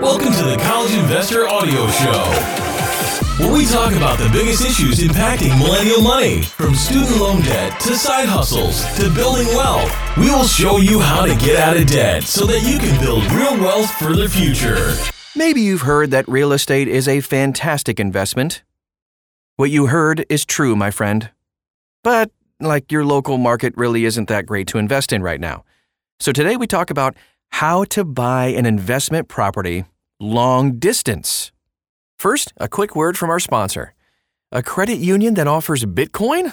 Welcome to the College Investor Audio Show, where we talk about the biggest issues impacting millennial money, from student loan debt to side hustles to building wealth. We will show you how to get out of debt so that you can build real wealth for the future. Maybe you've heard that real estate is a fantastic investment. What you heard is true, my friend. But, like, your local market really isn't that great to invest in right now. So today we talk about how to buy an investment property long distance. First, a quick word from our sponsor. A credit union that offers Bitcoin?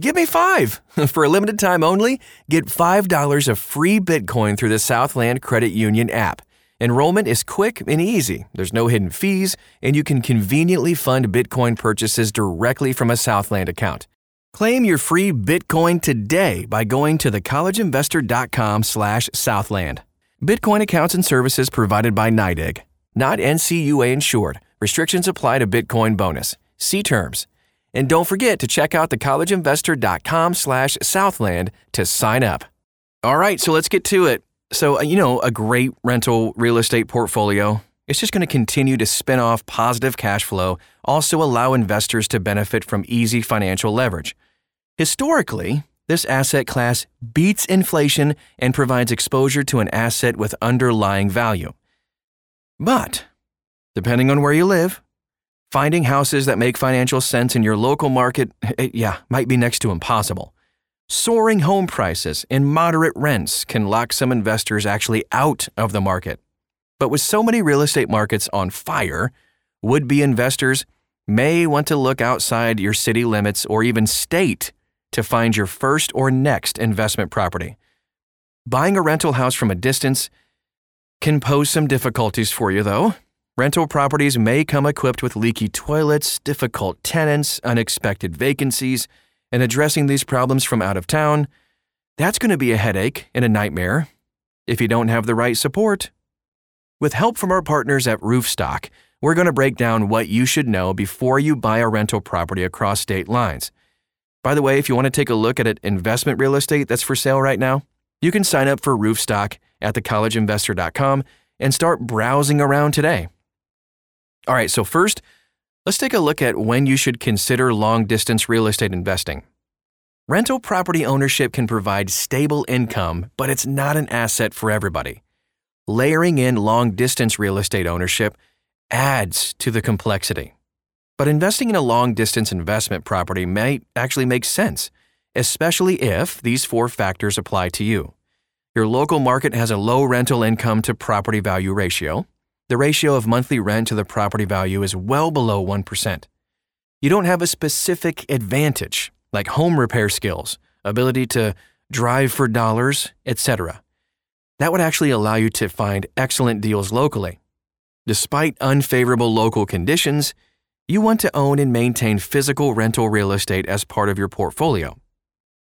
Give me five. For a limited time only, get $5 of free Bitcoin through the Southland Credit Union app. Enrollment is quick and easy. There's no hidden fees, and you can conveniently fund Bitcoin purchases directly from a Southland account. Claim your free Bitcoin today by going to thecollegeinvestor.com/southland. Bitcoin accounts and services provided by NYDIG, not NCUA insured. Restrictions apply to Bitcoin bonus. See terms. And don't forget to check out thecollegeinvestor.com slash Southland to sign up. All right, so let's get to it. So, uh, you know, a great rental real estate portfolio, it's just going to continue to spin off positive cash flow, also allow investors to benefit from easy financial leverage. Historically, this asset class beats inflation and provides exposure to an asset with underlying value. But, depending on where you live, finding houses that make financial sense in your local market, it, yeah, might be next to impossible. Soaring home prices and moderate rents can lock some investors actually out of the market. But with so many real estate markets on fire, would be investors may want to look outside your city limits or even state to find your first or next investment property. Buying a rental house from a distance can pose some difficulties for you, though. Rental properties may come equipped with leaky toilets, difficult tenants, unexpected vacancies, and addressing these problems from out of town, that's going to be a headache and a nightmare if you don't have the right support. With help from our partners at Roofstock, we're going to break down what you should know before you buy a rental property across state lines. By the way, if you want to take a look at investment real estate that's for sale right now, you can sign up for Roofstock at thecollegeinvestor.com and start browsing around today. All right, so first, let's take a look at when you should consider long distance real estate investing. Rental property ownership can provide stable income, but it's not an asset for everybody. Layering in long distance real estate ownership adds to the complexity. But investing in a long distance investment property may actually make sense, especially if these four factors apply to you. Your local market has a low rental income to property value ratio. The ratio of monthly rent to the property value is well below 1%. You don't have a specific advantage, like home repair skills, ability to drive for dollars, etc. That would actually allow you to find excellent deals locally. Despite unfavorable local conditions, you want to own and maintain physical rental real estate as part of your portfolio.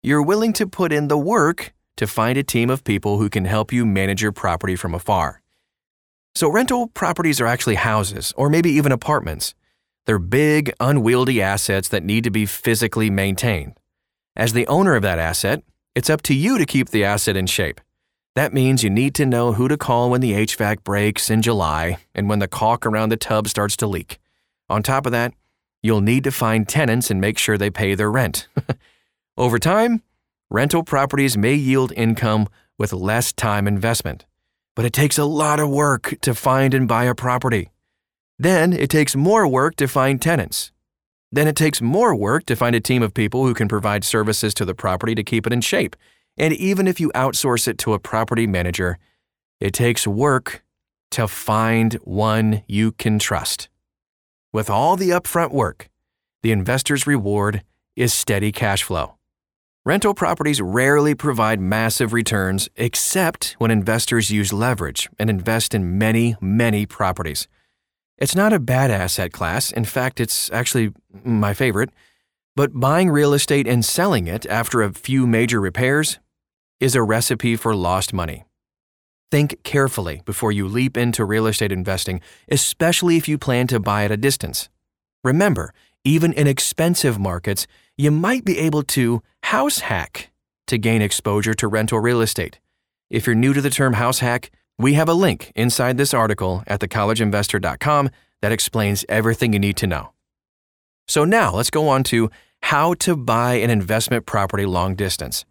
You're willing to put in the work to find a team of people who can help you manage your property from afar. So, rental properties are actually houses, or maybe even apartments. They're big, unwieldy assets that need to be physically maintained. As the owner of that asset, it's up to you to keep the asset in shape. That means you need to know who to call when the HVAC breaks in July and when the caulk around the tub starts to leak. On top of that, you'll need to find tenants and make sure they pay their rent. Over time, rental properties may yield income with less time investment, but it takes a lot of work to find and buy a property. Then it takes more work to find tenants. Then it takes more work to find a team of people who can provide services to the property to keep it in shape. And even if you outsource it to a property manager, it takes work to find one you can trust. With all the upfront work, the investor's reward is steady cash flow. Rental properties rarely provide massive returns except when investors use leverage and invest in many, many properties. It's not a bad asset class. In fact, it's actually my favorite. But buying real estate and selling it after a few major repairs is a recipe for lost money. Think carefully before you leap into real estate investing, especially if you plan to buy at a distance. Remember, even in expensive markets, you might be able to house hack to gain exposure to rental real estate. If you're new to the term house hack, We have a link inside this article at thecollegeinvestor.com that explains everything you need to know. So now let's go on to how to buy an investment property long distance.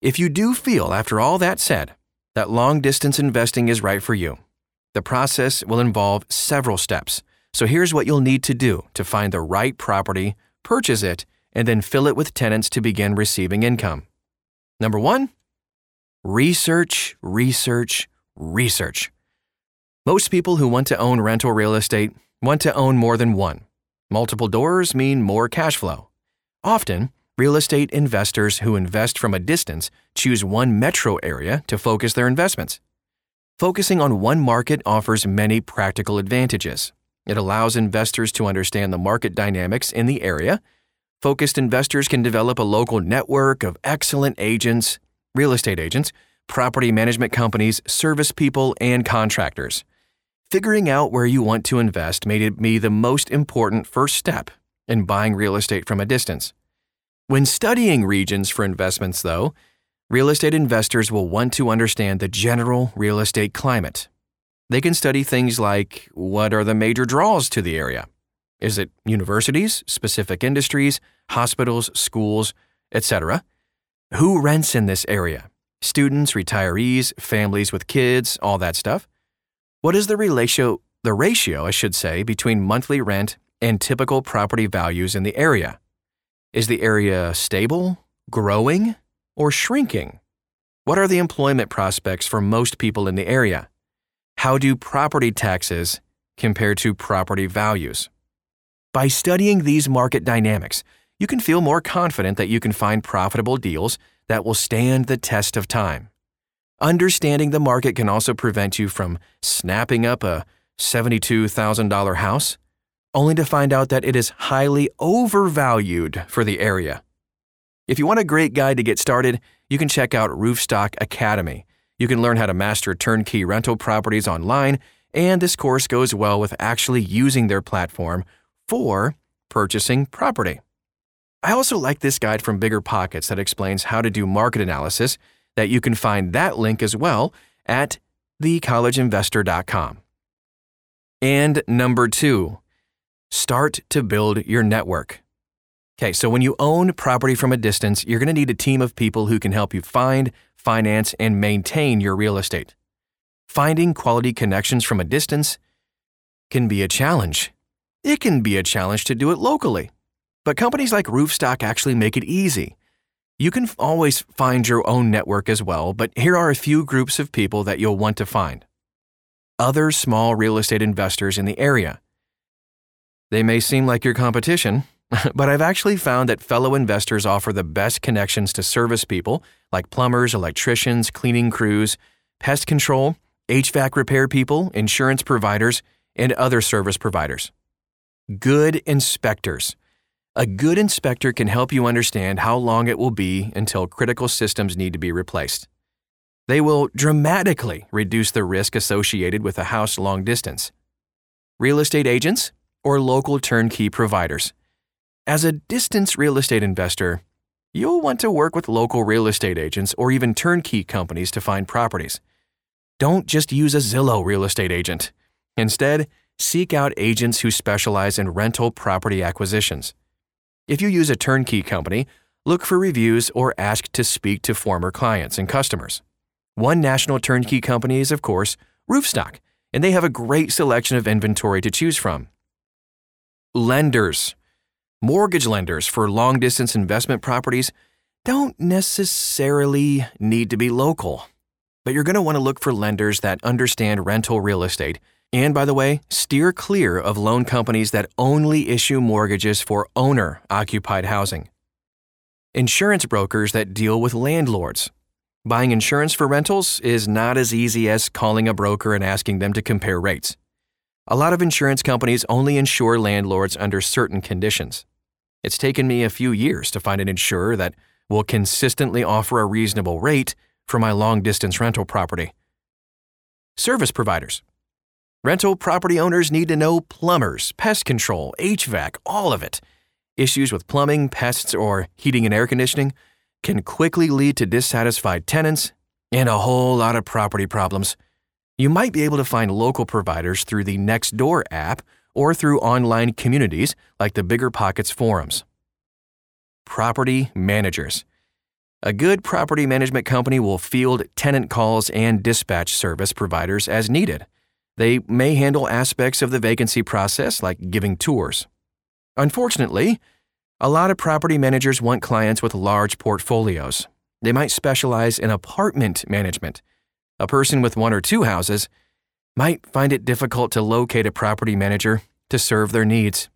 If you do feel, after all that said, that long distance investing is right for you, the process will involve several steps. So here's what you'll need to do to find the right property, purchase it, and then fill it with tenants to begin receiving income. Number one, research, research, research. Most people who want to own rental real estate want to own more than one. Multiple doors mean more cash flow. Often, real estate investors who invest from a distance choose one metro area to focus their investments. Focusing on one market offers many practical advantages. It allows investors to understand the market dynamics in the area. Focused investors can develop a local network of excellent agents, real estate agents, property management companies, service people, and contractors. Figuring out where you want to invest may be the most important first step in buying real estate from a distance. When studying regions for investments, though, real estate investors will want to understand the general real estate climate. They can study things like what are the major draws to the area? Is it universities, specific industries, hospitals, schools, etc.? Who rents in this area? Students, retirees, families with kids, all that stuff. What is the ratio, the ratio, I should say, between monthly rent and typical property values in the area? Is the area stable, growing, or shrinking? What are the employment prospects for most people in the area? How do property taxes compare to property values? By studying these market dynamics, you can feel more confident that you can find profitable deals that will stand the test of time. Understanding the market can also prevent you from snapping up a $72,000 house only to find out that it is highly overvalued for the area. If you want a great guide to get started, you can check out Roofstock Academy. You can learn how to master turnkey rental properties online, and this course goes well with actually using their platform for purchasing property. I also like this guide from Bigger Pockets that explains how to do market analysis that you can find that link as well at thecollegeinvestor.com. And number two, start to build your network. Okay, so when you own property from a distance, you're going to need a team of people who can help you find, finance, and maintain your real estate. Finding quality connections from a distance can be a challenge. It can be a challenge to do it locally. But companies like Roofstock actually make it easy. You can always find your own network as well, but here are a few groups of people that you'll want to find. Other small real estate investors in the area. They may seem like your competition, but I've actually found that fellow investors offer the best connections to service people like plumbers, electricians, cleaning crews, pest control, HVAC repair people, insurance providers, and other service providers. Good inspectors. A good inspector can help you understand how long it will be until critical systems need to be replaced. They will dramatically reduce the risk associated with a house long distance. Real estate agents or local turnkey providers. As a distance real estate investor, you'll want to work with local real estate agents or even turnkey companies to find properties. Don't just use a Zillow real estate agent. Instead, seek out agents who specialize in rental property acquisitions. If you use a turnkey company, look for reviews or ask to speak to former clients and customers. One national turnkey company is, of course, Roofstock, and they have a great selection of inventory to choose from. Lenders. Mortgage lenders for long distance investment properties don't necessarily need to be local, but you're going to want to look for lenders that understand rental real estate and by the way, steer clear of loan companies that only issue mortgages for owner occupied housing. Insurance brokers that deal with landlords. Buying insurance for rentals is not as easy as calling a broker and asking them to compare rates. A lot of insurance companies only insure landlords under certain conditions. It's taken me a few years to find an insurer that will consistently offer a reasonable rate for my long distance rental property. Service providers. Rental property owners need to know plumbers, pest control, HVAC, all of it. Issues with plumbing, pests, or heating and air conditioning can quickly lead to dissatisfied tenants and a whole lot of property problems. You might be able to find local providers through the Nextdoor app or through online communities like the Bigger Pockets forums. Property managers. A good property management company will field tenant calls and dispatch service providers as needed. They may handle aspects of the vacancy process like giving tours. Unfortunately, a lot of property managers want clients with large portfolios. They might specialize in apartment management. A person with one or two houses might find it difficult to locate a property manager to serve their needs.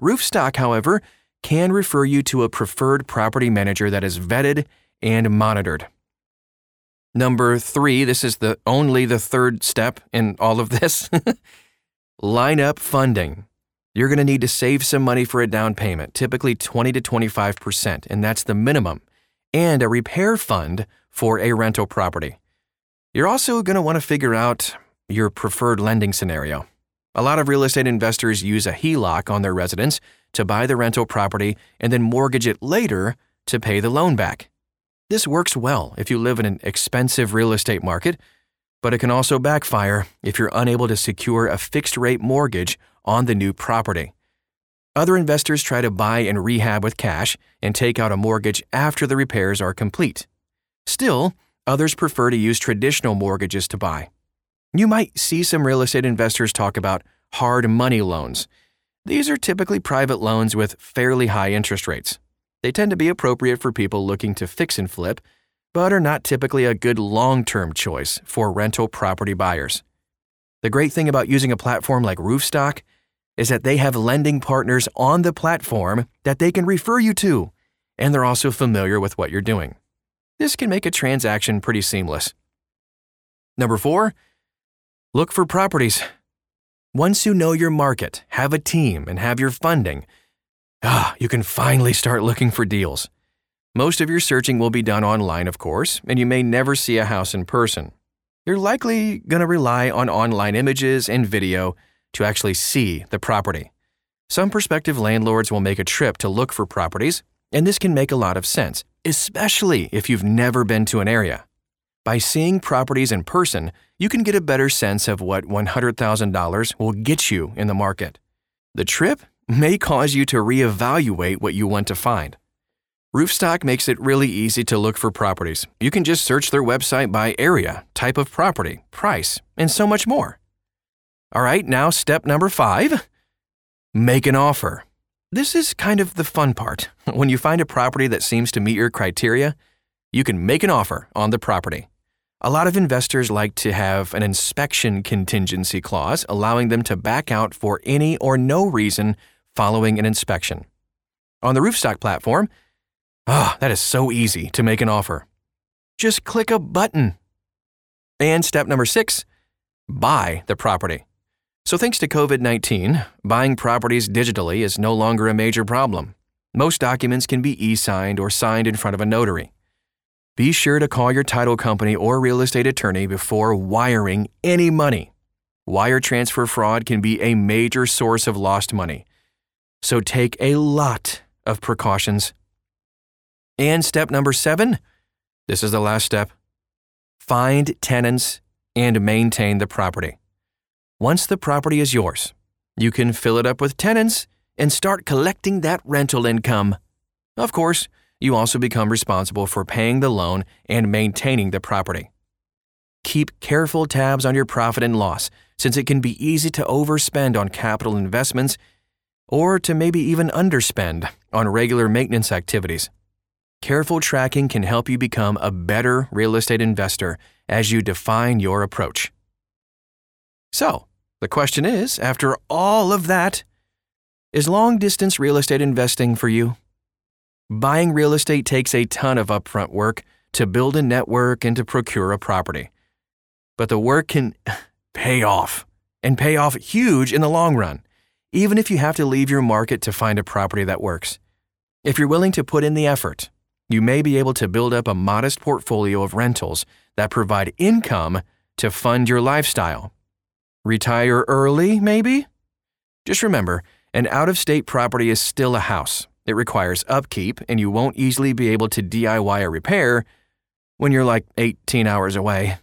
Roofstock, however, can refer you to a preferred property manager that is vetted and monitored. Number three, this is the only the third step in all of this. Line up funding. You're going to need to save some money for a down payment, typically 20 to 25%, and that's the minimum, and a repair fund for a rental property. You're also going to want to figure out your preferred lending scenario. A lot of real estate investors use a HELOC on their residence to buy the rental property and then mortgage it later to pay the loan back. This works well if you live in an expensive real estate market, but it can also backfire if you're unable to secure a fixed rate mortgage on the new property. Other investors try to buy and rehab with cash and take out a mortgage after the repairs are complete. Still, others prefer to use traditional mortgages to buy. You might see some real estate investors talk about hard money loans. These are typically private loans with fairly high interest rates. They tend to be appropriate for people looking to fix and flip, but are not typically a good long term choice for rental property buyers. The great thing about using a platform like Roofstock is that they have lending partners on the platform that they can refer you to, and they're also familiar with what you're doing. This can make a transaction pretty seamless. Number four, look for properties. Once you know your market, have a team, and have your funding, Ah, you can finally start looking for deals. Most of your searching will be done online, of course, and you may never see a house in person. You're likely going to rely on online images and video to actually see the property. Some prospective landlords will make a trip to look for properties, and this can make a lot of sense, especially if you've never been to an area. By seeing properties in person, you can get a better sense of what $100,000 will get you in the market. The trip may cause you to reevaluate what you want to find. Roofstock makes it really easy to look for properties. You can just search their website by area, type of property, price, and so much more. All right, now step number five make an offer. This is kind of the fun part. When you find a property that seems to meet your criteria, you can make an offer on the property. A lot of investors like to have an inspection contingency clause, allowing them to back out for any or no reason following an inspection. On the Roofstock platform, ah, oh, that is so easy to make an offer. Just click a button. And step number six, buy the property. So, thanks to COVID 19, buying properties digitally is no longer a major problem. Most documents can be e signed or signed in front of a notary. Be sure to call your title company or real estate attorney before wiring any money. Wire transfer fraud can be a major source of lost money. So take a lot of precautions. And step number seven this is the last step find tenants and maintain the property. Once the property is yours, you can fill it up with tenants and start collecting that rental income. Of course, you also become responsible for paying the loan and maintaining the property. Keep careful tabs on your profit and loss, since it can be easy to overspend on capital investments or to maybe even underspend on regular maintenance activities. Careful tracking can help you become a better real estate investor as you define your approach. So, the question is after all of that, is long distance real estate investing for you? Buying real estate takes a ton of upfront work to build a network and to procure a property. But the work can pay off, and pay off huge in the long run even if you have to leave your market to find a property that works. If you're willing to put in the effort, you may be able to build up a modest portfolio of rentals that provide income to fund your lifestyle. Retire early, maybe? Just remember, an out of state property is still a house. It requires upkeep, and you won't easily be able to DIY a repair when you're like 18 hours away.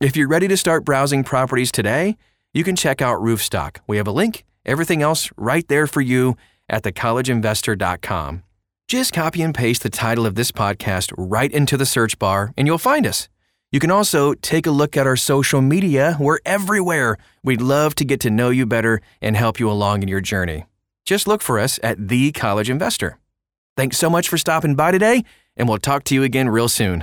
If you're ready to start browsing properties today, you can check out Roofstock. We have a link, everything else right there for you at thecollegeinvestor.com. Just copy and paste the title of this podcast right into the search bar and you'll find us. You can also take a look at our social media. We're everywhere. We'd love to get to know you better and help you along in your journey. Just look for us at The College Investor. Thanks so much for stopping by today, and we'll talk to you again real soon.